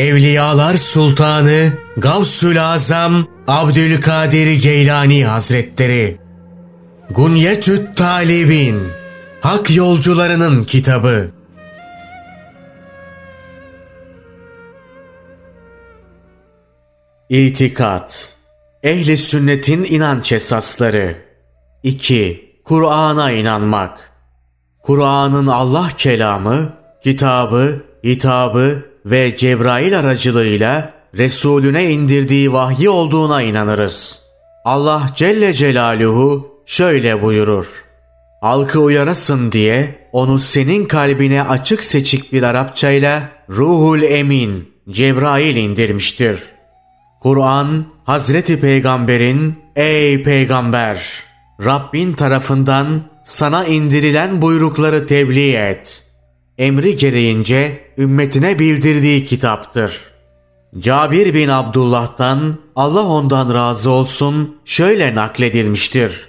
Evliyalar Sultanı Gavsül Azam Abdülkadir Geylani Hazretleri. Gunyetüt Talibin Hak Yolcularının Kitabı. İtikat. Ehli sünnetin inanç esasları. 2. Kur'an'a inanmak. Kur'an'ın Allah kelamı, kitabı, hitabı ve Cebrail aracılığıyla Resulüne indirdiği vahyi olduğuna inanırız. Allah Celle Celaluhu şöyle buyurur. Halkı uyarasın diye onu senin kalbine açık seçik bir Arapçayla Ruhul Emin, Cebrail indirmiştir. Kur'an, Hazreti Peygamber'in, ey peygamber, Rabbin tarafından sana indirilen buyrukları tebliğ et. Emri gereğince ümmetine bildirdiği kitaptır. Cabir bin Abdullah'tan Allah ondan razı olsun şöyle nakledilmiştir.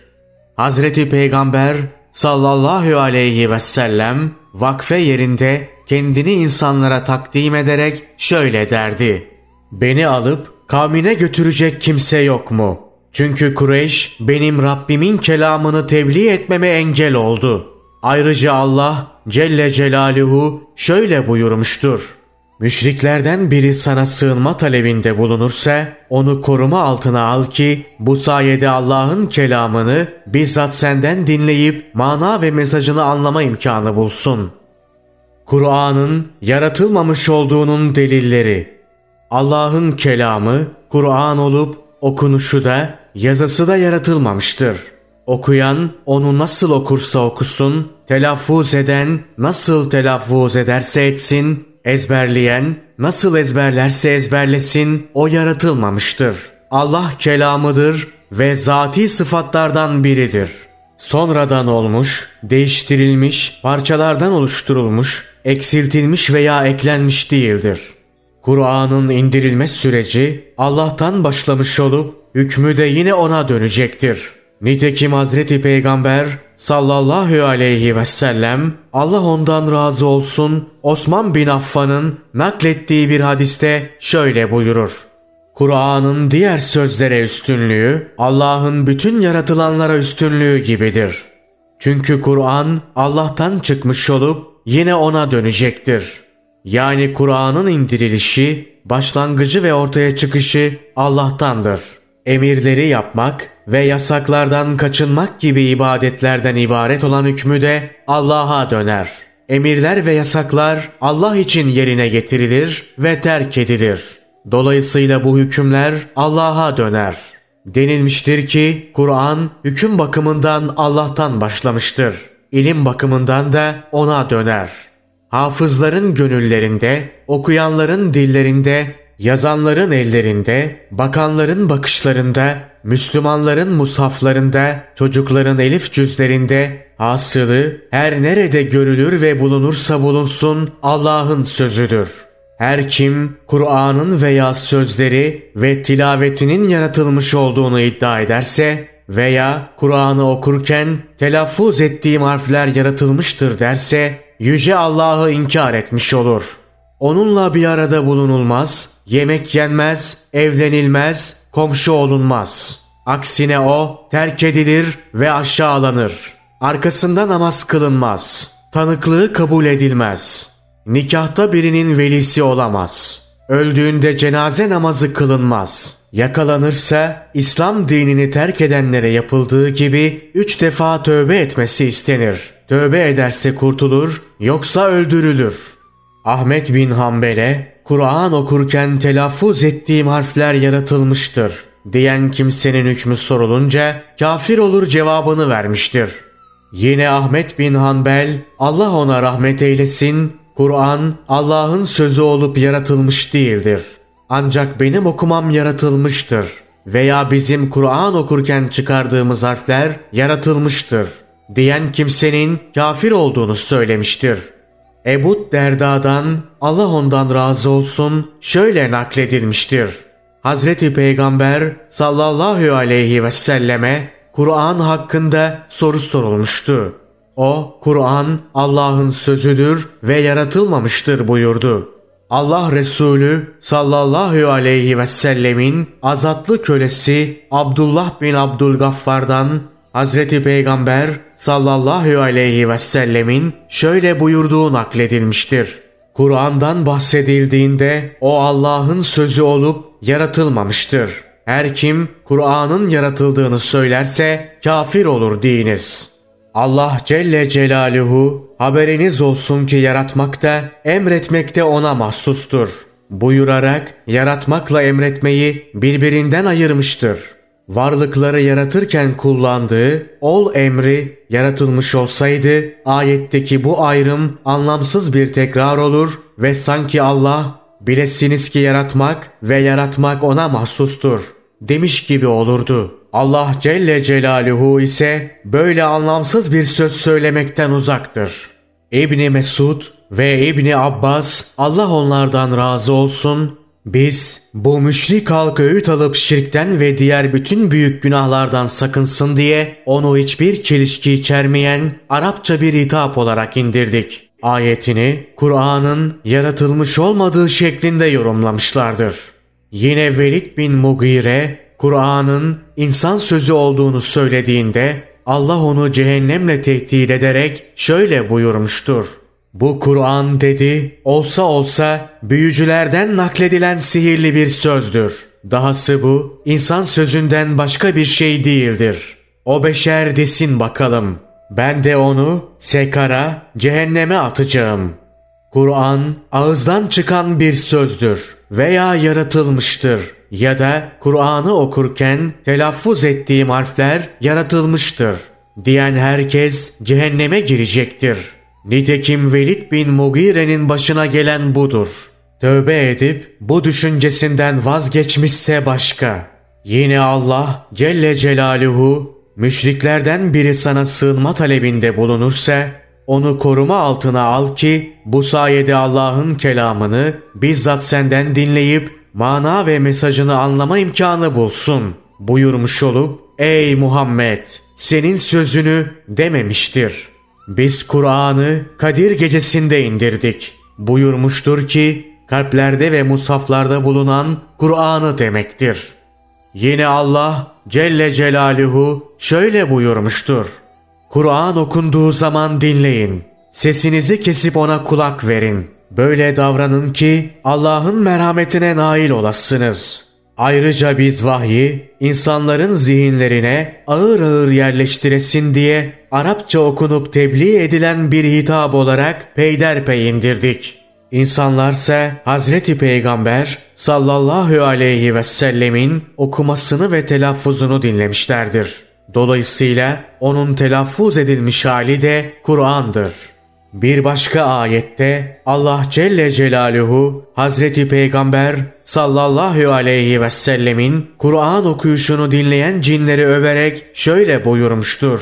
Hazreti Peygamber sallallahu aleyhi ve sellem vakfe yerinde kendini insanlara takdim ederek şöyle derdi. Beni alıp kavmine götürecek kimse yok mu? Çünkü Kureyş benim Rabbimin kelamını tebliğ etmeme engel oldu. Ayrıca Allah Celle Celaluhu şöyle buyurmuştur. Müşriklerden biri sana sığınma talebinde bulunursa onu koruma altına al ki bu sayede Allah'ın kelamını bizzat senden dinleyip mana ve mesajını anlama imkanı bulsun. Kur'an'ın yaratılmamış olduğunun delilleri Allah'ın kelamı Kur'an olup okunuşu da yazısı da yaratılmamıştır. Okuyan onu nasıl okursa okusun, telaffuz eden nasıl telaffuz ederse etsin, ezberleyen nasıl ezberlerse ezberlesin o yaratılmamıştır. Allah kelamıdır ve zati sıfatlardan biridir. Sonradan olmuş, değiştirilmiş, parçalardan oluşturulmuş, eksiltilmiş veya eklenmiş değildir. Kur'an'ın indirilme süreci Allah'tan başlamış olup hükmü de yine ona dönecektir. Nitekim Hazreti Peygamber sallallahu aleyhi ve sellem Allah ondan razı olsun Osman bin Affan'ın naklettiği bir hadiste şöyle buyurur. Kur'an'ın diğer sözlere üstünlüğü Allah'ın bütün yaratılanlara üstünlüğü gibidir. Çünkü Kur'an Allah'tan çıkmış olup yine ona dönecektir. Yani Kur'an'ın indirilişi, başlangıcı ve ortaya çıkışı Allah'tandır.'' Emirleri yapmak ve yasaklardan kaçınmak gibi ibadetlerden ibaret olan hükmü de Allah'a döner. Emirler ve yasaklar Allah için yerine getirilir ve terk edilir. Dolayısıyla bu hükümler Allah'a döner. Denilmiştir ki Kur'an hüküm bakımından Allah'tan başlamıştır. İlim bakımından da ona döner. Hafızların gönüllerinde, okuyanların dillerinde Yazanların ellerinde, bakanların bakışlarında, Müslümanların mushaflarında, çocukların elif cüzlerinde, hasılı her nerede görülür ve bulunursa bulunsun Allah'ın sözüdür. Her kim Kur'an'ın veya sözleri ve tilavetinin yaratılmış olduğunu iddia ederse veya Kur'an'ı okurken telaffuz ettiğim harfler yaratılmıştır derse yüce Allah'ı inkar etmiş olur.'' Onunla bir arada bulunulmaz, yemek yenmez, evlenilmez, komşu olunmaz. Aksine o terk edilir ve aşağılanır. Arkasında namaz kılınmaz. Tanıklığı kabul edilmez. Nikahta birinin velisi olamaz. Öldüğünde cenaze namazı kılınmaz. Yakalanırsa İslam dinini terk edenlere yapıldığı gibi üç defa tövbe etmesi istenir. Tövbe ederse kurtulur, yoksa öldürülür.'' Ahmet bin Hanbel'e Kur'an okurken telaffuz ettiğim harfler yaratılmıştır diyen kimsenin hükmü sorulunca kafir olur cevabını vermiştir. Yine Ahmet bin Hanbel Allah ona rahmet eylesin Kur'an Allah'ın sözü olup yaratılmış değildir. Ancak benim okumam yaratılmıştır veya bizim Kur'an okurken çıkardığımız harfler yaratılmıştır diyen kimsenin kafir olduğunu söylemiştir.'' Ebu Derda'dan Allah ondan razı olsun şöyle nakledilmiştir. Hazreti Peygamber sallallahu aleyhi ve selleme Kur'an hakkında soru sorulmuştu. O Kur'an Allah'ın sözüdür ve yaratılmamıştır buyurdu. Allah Resulü sallallahu aleyhi ve sellemin azatlı kölesi Abdullah bin Abdülgaffar'dan Hazreti Peygamber sallallahu aleyhi ve sellemin şöyle buyurduğu nakledilmiştir. Kur'an'dan bahsedildiğinde o Allah'ın sözü olup yaratılmamıştır. Her kim Kur'an'ın yaratıldığını söylerse kafir olur diyiniz. Allah Celle Celaluhu haberiniz olsun ki yaratmakta, emretmekte ona mahsustur. Buyurarak yaratmakla emretmeyi birbirinden ayırmıştır.'' Varlıkları yaratırken kullandığı ol emri yaratılmış olsaydı ayetteki bu ayrım anlamsız bir tekrar olur ve sanki Allah bilesiniz ki yaratmak ve yaratmak ona mahsustur demiş gibi olurdu. Allah Celle Celaluhu ise böyle anlamsız bir söz söylemekten uzaktır. İbni Mesud ve İbni Abbas Allah onlardan razı olsun biz bu müşrik halka öğüt alıp şirkten ve diğer bütün büyük günahlardan sakınsın diye onu hiçbir çelişki içermeyen Arapça bir hitap olarak indirdik. Ayetini Kur'an'ın yaratılmış olmadığı şeklinde yorumlamışlardır. Yine Velid bin Mugire Kur'an'ın insan sözü olduğunu söylediğinde Allah onu cehennemle tehdit ederek şöyle buyurmuştur. Bu Kur'an dedi, olsa olsa büyücülerden nakledilen sihirli bir sözdür. Dahası bu, insan sözünden başka bir şey değildir. O beşer desin bakalım. Ben de onu sekara, cehenneme atacağım. Kur'an, ağızdan çıkan bir sözdür veya yaratılmıştır. Ya da Kur'an'ı okurken telaffuz ettiğim harfler yaratılmıştır. Diyen herkes cehenneme girecektir.'' Nitekim Velid bin Mugire'nin başına gelen budur. Tövbe edip bu düşüncesinden vazgeçmişse başka. Yine Allah Celle Celaluhu müşriklerden biri sana sığınma talebinde bulunursa onu koruma altına al ki bu sayede Allah'ın kelamını bizzat senden dinleyip mana ve mesajını anlama imkanı bulsun buyurmuş olup ey Muhammed senin sözünü dememiştir.'' Biz Kur'an'ı Kadir gecesinde indirdik. Buyurmuştur ki kalplerde ve musaflarda bulunan Kur'an'ı demektir. Yine Allah Celle Celaluhu şöyle buyurmuştur. Kur'an okunduğu zaman dinleyin. Sesinizi kesip ona kulak verin. Böyle davranın ki Allah'ın merhametine nail olasınız.'' Ayrıca biz vahyi insanların zihinlerine ağır ağır yerleştiresin diye Arapça okunup tebliğ edilen bir hitap olarak peyderpey indirdik. İnsanlarsa Hazreti Peygamber sallallahu aleyhi ve sellemin okumasını ve telaffuzunu dinlemişlerdir. Dolayısıyla onun telaffuz edilmiş hali de Kur'an'dır. Bir başka ayette Allah Celle Celaluhu Hazreti Peygamber sallallahu aleyhi ve sellemin Kur'an okuyuşunu dinleyen cinleri överek şöyle buyurmuştur.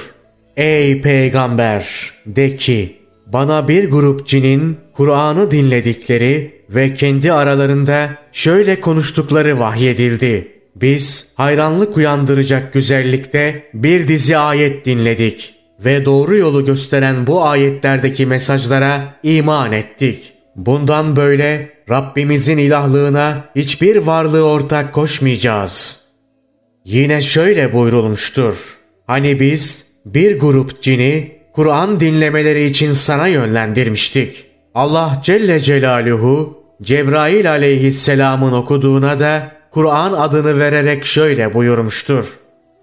Ey Peygamber! De ki, bana bir grup cinin Kur'an'ı dinledikleri ve kendi aralarında şöyle konuştukları vahyedildi. Biz hayranlık uyandıracak güzellikte bir dizi ayet dinledik ve doğru yolu gösteren bu ayetlerdeki mesajlara iman ettik. Bundan böyle Rabbimizin ilahlığına hiçbir varlığı ortak koşmayacağız. Yine şöyle buyurulmuştur. Hani biz bir grup cini Kur'an dinlemeleri için sana yönlendirmiştik. Allah Celle Celaluhu Cebrail aleyhisselamın okuduğuna da Kur'an adını vererek şöyle buyurmuştur.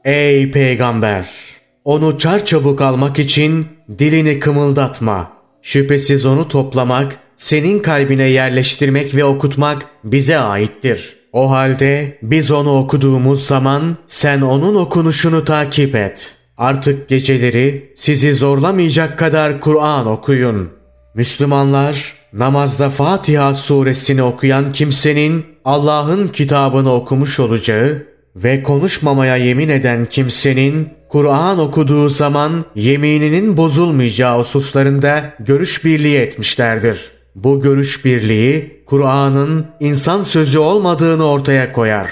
Ey peygamber! Onu çarçabuk almak için dilini kımıldatma. Şüphesiz onu toplamak, senin kalbine yerleştirmek ve okutmak bize aittir. O halde biz onu okuduğumuz zaman sen onun okunuşunu takip et. Artık geceleri sizi zorlamayacak kadar Kur'an okuyun. Müslümanlar namazda Fatiha suresini okuyan kimsenin Allah'ın kitabını okumuş olacağı ve konuşmamaya yemin eden kimsenin Kur'an okuduğu zaman yemininin bozulmayacağı hususlarında görüş birliği etmişlerdir. Bu görüş birliği Kur'an'ın insan sözü olmadığını ortaya koyar.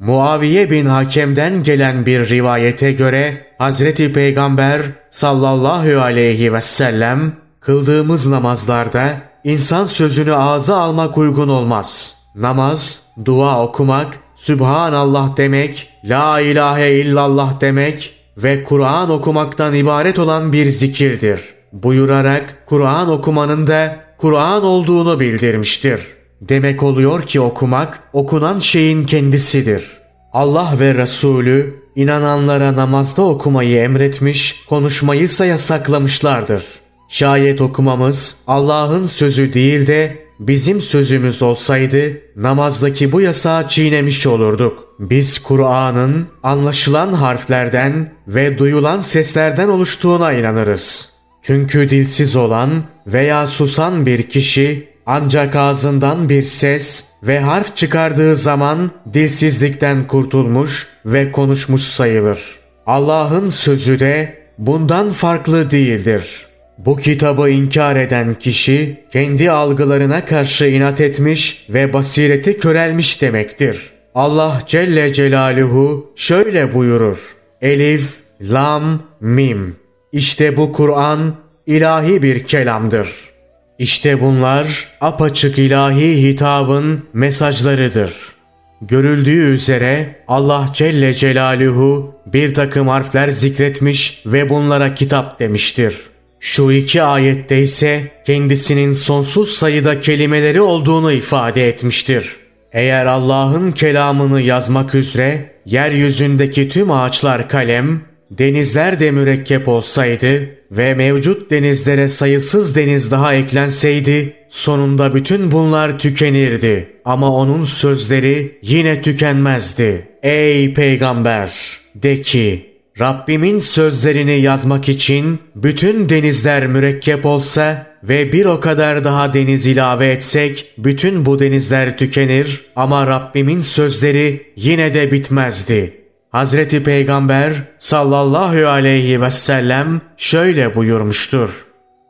Muaviye bin Hakem'den gelen bir rivayete göre Hazreti Peygamber sallallahu aleyhi ve sellem kıldığımız namazlarda insan sözünü ağza almak uygun olmaz. Namaz, dua okumak, Sübhanallah demek, La ilahe illallah demek ve Kur'an okumaktan ibaret olan bir zikirdir. Buyurarak Kur'an okumanın da Kur'an olduğunu bildirmiştir. Demek oluyor ki okumak okunan şeyin kendisidir. Allah ve Resulü inananlara namazda okumayı emretmiş, konuşmayı ise yasaklamışlardır. Şayet okumamız Allah'ın sözü değil de bizim sözümüz olsaydı namazdaki bu yasağı çiğnemiş olurduk. Biz Kur'an'ın anlaşılan harflerden ve duyulan seslerden oluştuğuna inanırız. Çünkü dilsiz olan veya susan bir kişi ancak ağzından bir ses ve harf çıkardığı zaman dilsizlikten kurtulmuş ve konuşmuş sayılır. Allah'ın sözü de bundan farklı değildir. Bu kitabı inkar eden kişi kendi algılarına karşı inat etmiş ve basireti körelmiş demektir. Allah Celle Celaluhu şöyle buyurur. Elif, Lam, Mim. İşte bu Kur'an ilahi bir kelamdır. İşte bunlar apaçık ilahi hitabın mesajlarıdır. Görüldüğü üzere Allah Celle Celaluhu bir takım harfler zikretmiş ve bunlara kitap demiştir. Şu iki ayette ise kendisinin sonsuz sayıda kelimeleri olduğunu ifade etmiştir. Eğer Allah'ın kelamını yazmak üzere yeryüzündeki tüm ağaçlar kalem, denizler de mürekkep olsaydı ve mevcut denizlere sayısız deniz daha eklenseydi, sonunda bütün bunlar tükenirdi. Ama onun sözleri yine tükenmezdi. Ey peygamber! De ki, Rabbimin sözlerini yazmak için bütün denizler mürekkep olsa ve bir o kadar daha deniz ilave etsek bütün bu denizler tükenir ama Rabbimin sözleri yine de bitmezdi. Hazreti Peygamber sallallahu aleyhi ve sellem şöyle buyurmuştur.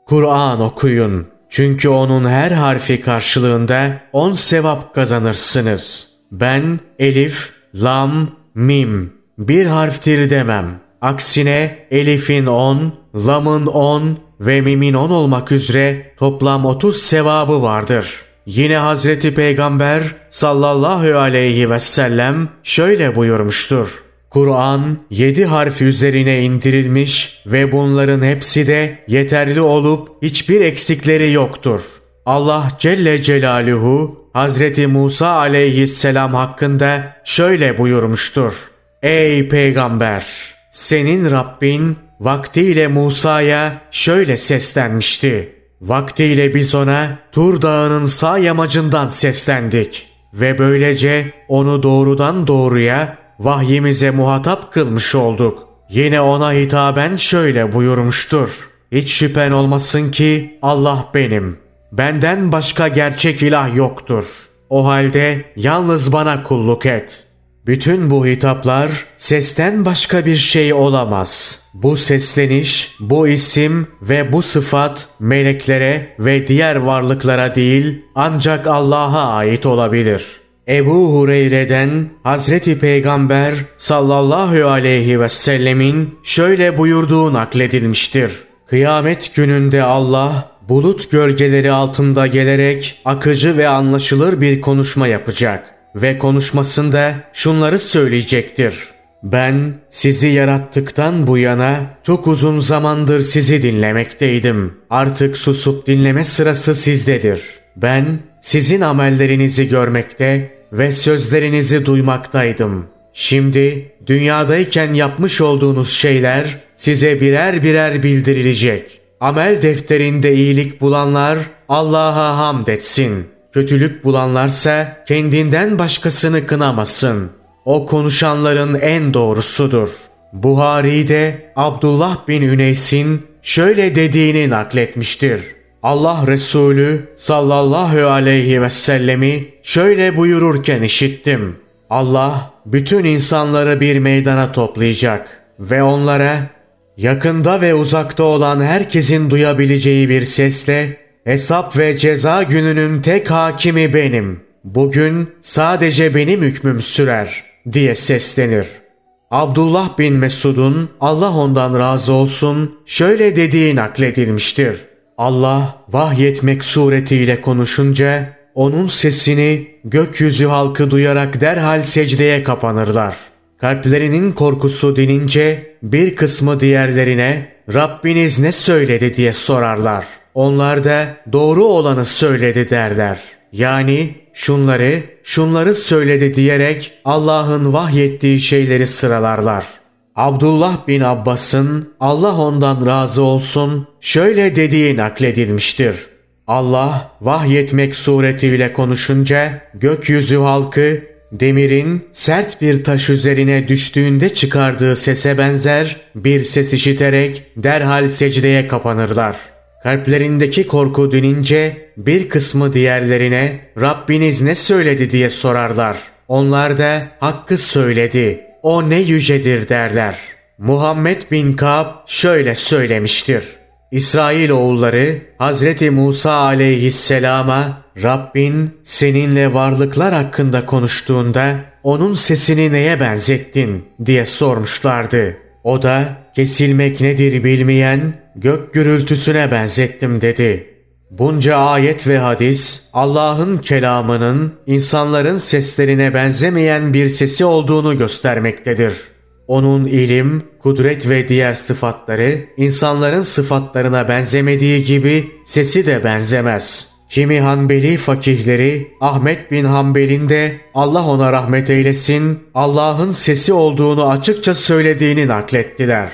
Kur'an okuyun. Çünkü onun her harfi karşılığında on sevap kazanırsınız. Ben elif, lam, mim bir harftir demem. Aksine elifin on, lamın on ve mimin on olmak üzere toplam otuz sevabı vardır. Yine Hazreti Peygamber sallallahu aleyhi ve sellem şöyle buyurmuştur. Kur'an yedi harf üzerine indirilmiş ve bunların hepsi de yeterli olup hiçbir eksikleri yoktur. Allah Celle Celaluhu Hazreti Musa aleyhisselam hakkında şöyle buyurmuştur. Ey peygamber! Senin Rabbin vaktiyle Musa'ya şöyle seslenmişti. Vaktiyle biz ona Tur Dağı'nın sağ yamacından seslendik ve böylece onu doğrudan doğruya vahyimize muhatap kılmış olduk. Yine ona hitaben şöyle buyurmuştur. Hiç şüphen olmasın ki Allah benim. Benden başka gerçek ilah yoktur. O halde yalnız bana kulluk et. Bütün bu hitaplar sesten başka bir şey olamaz. Bu sesleniş, bu isim ve bu sıfat meleklere ve diğer varlıklara değil ancak Allah'a ait olabilir.'' Ebu Hureyre'den Hazreti Peygamber sallallahu aleyhi ve sellemin şöyle buyurduğu nakledilmiştir. Kıyamet gününde Allah bulut gölgeleri altında gelerek akıcı ve anlaşılır bir konuşma yapacak ve konuşmasında şunları söyleyecektir. Ben sizi yarattıktan bu yana çok uzun zamandır sizi dinlemekteydim. Artık susup dinleme sırası sizdedir. Ben sizin amellerinizi görmekte ve sözlerinizi duymaktaydım. Şimdi dünyadayken yapmış olduğunuz şeyler size birer birer bildirilecek. Amel defterinde iyilik bulanlar Allah'a hamd etsin. Kötülük bulanlarsa kendinden başkasını kınamasın. O konuşanların en doğrusudur. Buhari'de Abdullah bin Üneys'in şöyle dediğini nakletmiştir. Allah Resulü sallallahu aleyhi ve sellemi şöyle buyururken işittim. Allah bütün insanları bir meydana toplayacak ve onlara yakında ve uzakta olan herkesin duyabileceği bir sesle hesap ve ceza gününün tek hakimi benim. Bugün sadece benim hükmüm sürer diye seslenir. Abdullah bin Mesud'un Allah ondan razı olsun şöyle dediği nakledilmiştir. Allah vahyetmek suretiyle konuşunca onun sesini gökyüzü halkı duyarak derhal secdeye kapanırlar. Kalplerinin korkusu dinince bir kısmı diğerlerine Rabbiniz ne söyledi diye sorarlar. Onlar da doğru olanı söyledi derler. Yani şunları, şunları söyledi diyerek Allah'ın vahyettiği şeyleri sıralarlar. Abdullah bin Abbas'ın Allah ondan razı olsun şöyle dediği nakledilmiştir. Allah vahyetmek suretiyle konuşunca gökyüzü halkı demirin sert bir taş üzerine düştüğünde çıkardığı sese benzer bir ses işiterek derhal secdeye kapanırlar. Kalplerindeki korku dinince bir kısmı diğerlerine Rabbiniz ne söyledi diye sorarlar. Onlar da hakkı söyledi. O ne yücedir derler. Muhammed bin Kab şöyle söylemiştir. İsrail oğulları Hazreti Musa aleyhisselama Rabbin seninle varlıklar hakkında konuştuğunda onun sesini neye benzettin diye sormuşlardı. O da kesilmek nedir bilmeyen gök gürültüsüne benzettim dedi. Bunca ayet ve hadis Allah'ın kelamının insanların seslerine benzemeyen bir sesi olduğunu göstermektedir. Onun ilim, kudret ve diğer sıfatları insanların sıfatlarına benzemediği gibi sesi de benzemez. Kimi Hanbeli fakihleri Ahmet bin Hanbel'in de Allah ona rahmet eylesin Allah'ın sesi olduğunu açıkça söylediğini naklettiler.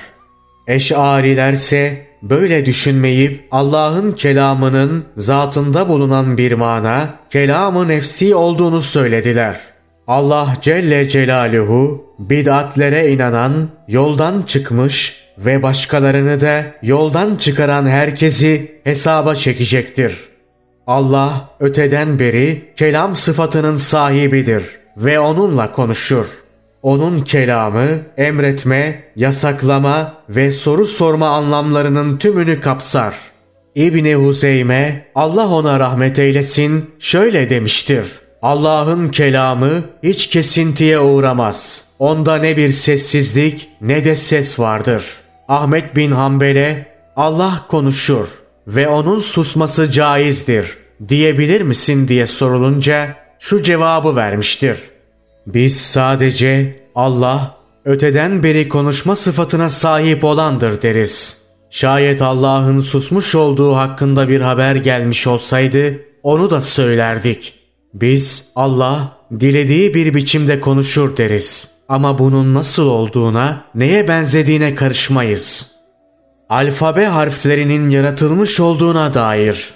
Eş'arilerse böyle düşünmeyip Allah'ın kelamının zatında bulunan bir mana, kelamı nefsi olduğunu söylediler. Allah Celle Celaluhu bid'atlere inanan, yoldan çıkmış ve başkalarını da yoldan çıkaran herkesi hesaba çekecektir. Allah öteden beri kelam sıfatının sahibidir ve onunla konuşur.'' Onun kelamı, emretme, yasaklama ve soru sorma anlamlarının tümünü kapsar. İbni Huzeyme, Allah ona rahmet eylesin, şöyle demiştir. Allah'ın kelamı hiç kesintiye uğramaz. Onda ne bir sessizlik ne de ses vardır. Ahmet bin Hanbel'e Allah konuşur ve onun susması caizdir diyebilir misin diye sorulunca şu cevabı vermiştir. Biz sadece Allah öteden beri konuşma sıfatına sahip olandır deriz. Şayet Allah'ın susmuş olduğu hakkında bir haber gelmiş olsaydı onu da söylerdik. Biz Allah dilediği bir biçimde konuşur deriz. Ama bunun nasıl olduğuna, neye benzediğine karışmayız. Alfabe harflerinin yaratılmış olduğuna dair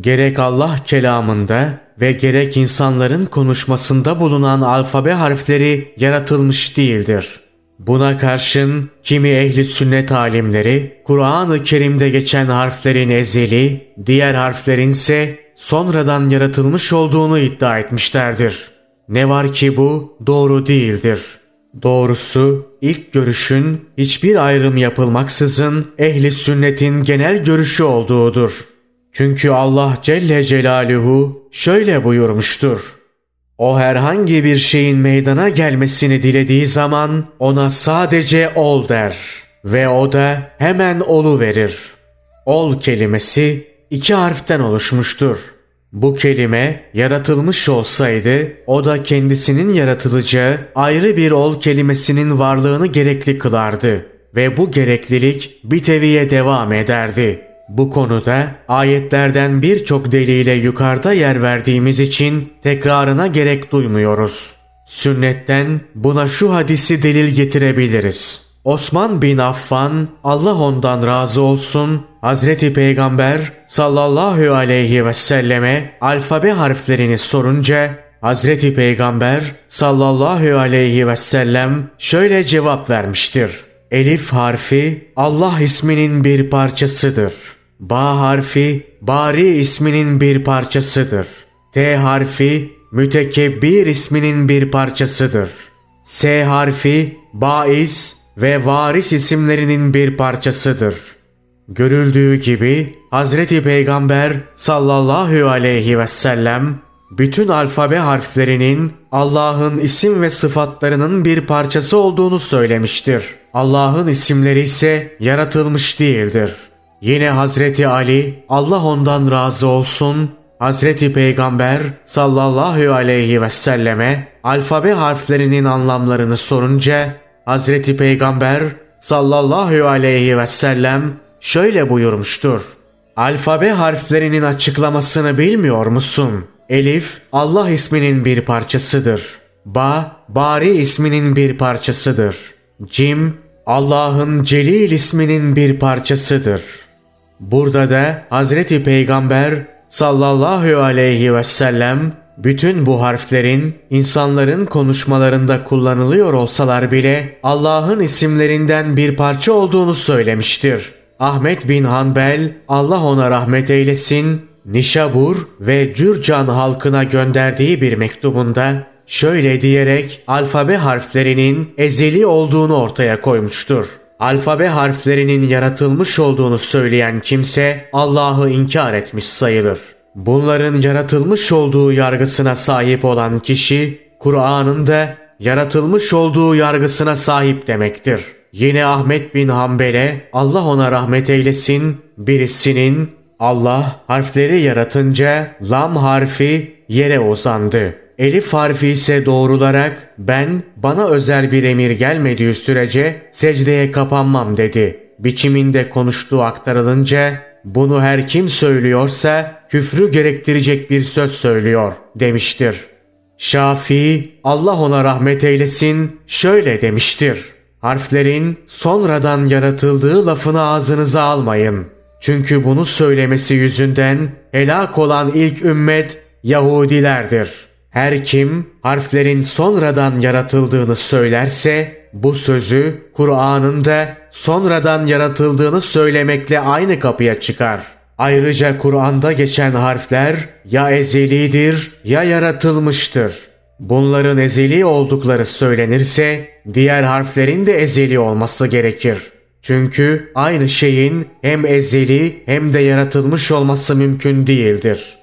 Gerek Allah kelamında ve gerek insanların konuşmasında bulunan alfabe harfleri yaratılmış değildir. Buna karşın kimi ehli sünnet alimleri Kur'an-ı Kerim'de geçen harflerin ezeli, diğer harflerin ise sonradan yaratılmış olduğunu iddia etmişlerdir. Ne var ki bu doğru değildir. Doğrusu ilk görüşün hiçbir ayrım yapılmaksızın ehli sünnetin genel görüşü olduğudur. Çünkü Allah Celle Celaluhu şöyle buyurmuştur. O herhangi bir şeyin meydana gelmesini dilediği zaman ona sadece ol der ve o da hemen olu verir. Ol kelimesi iki harften oluşmuştur. Bu kelime yaratılmış olsaydı o da kendisinin yaratılacağı ayrı bir ol kelimesinin varlığını gerekli kılardı ve bu gereklilik bir teviye devam ederdi.'' Bu konuda ayetlerden birçok delile yukarıda yer verdiğimiz için tekrarına gerek duymuyoruz. Sünnetten buna şu hadisi delil getirebiliriz. Osman bin Affan Allah ondan razı olsun Hazreti Peygamber sallallahu aleyhi ve selleme alfabe harflerini sorunca Hazreti Peygamber sallallahu aleyhi ve sellem şöyle cevap vermiştir. Elif harfi Allah isminin bir parçasıdır. Ba harfi Bari isminin bir parçasıdır. T harfi Mütekebbir isminin bir parçasıdır. S harfi Bais ve Varis isimlerinin bir parçasıdır. Görüldüğü gibi Hazreti Peygamber sallallahu aleyhi ve sellem bütün alfabe harflerinin Allah'ın isim ve sıfatlarının bir parçası olduğunu söylemiştir. Allah'ın isimleri ise yaratılmış değildir. Yine Hazreti Ali, Allah ondan razı olsun, Hazreti Peygamber sallallahu aleyhi ve selleme alfabe harflerinin anlamlarını sorunca Hazreti Peygamber sallallahu aleyhi ve sellem şöyle buyurmuştur. Alfabe harflerinin açıklamasını bilmiyor musun? Elif Allah isminin bir parçasıdır. Ba Bari isminin bir parçasıdır. Cim Allah'ın Celil isminin bir parçasıdır. Burada da Hazreti Peygamber sallallahu aleyhi ve sellem bütün bu harflerin insanların konuşmalarında kullanılıyor olsalar bile Allah'ın isimlerinden bir parça olduğunu söylemiştir. Ahmet bin Hanbel Allah ona rahmet eylesin Nişabur ve Cürcan halkına gönderdiği bir mektubunda şöyle diyerek alfabe harflerinin ezeli olduğunu ortaya koymuştur. Alfabe harflerinin yaratılmış olduğunu söyleyen kimse Allah'ı inkar etmiş sayılır. Bunların yaratılmış olduğu yargısına sahip olan kişi Kur'an'ın da yaratılmış olduğu yargısına sahip demektir. Yine Ahmet bin Hanbel'e Allah ona rahmet eylesin birisinin Allah harfleri yaratınca lam harfi yere uzandı. Elif harfi ise doğrularak ben bana özel bir emir gelmediği sürece secdeye kapanmam dedi. Biçiminde konuştuğu aktarılınca bunu her kim söylüyorsa küfrü gerektirecek bir söz söylüyor demiştir. Şafii Allah ona rahmet eylesin şöyle demiştir. Harflerin sonradan yaratıldığı lafını ağzınıza almayın. Çünkü bunu söylemesi yüzünden helak olan ilk ümmet Yahudilerdir. Her kim harflerin sonradan yaratıldığını söylerse bu sözü Kur'an'ın da sonradan yaratıldığını söylemekle aynı kapıya çıkar. Ayrıca Kur'an'da geçen harfler ya ezelidir ya yaratılmıştır. Bunların ezeli oldukları söylenirse diğer harflerin de ezeli olması gerekir. Çünkü aynı şeyin hem ezeli hem de yaratılmış olması mümkün değildir.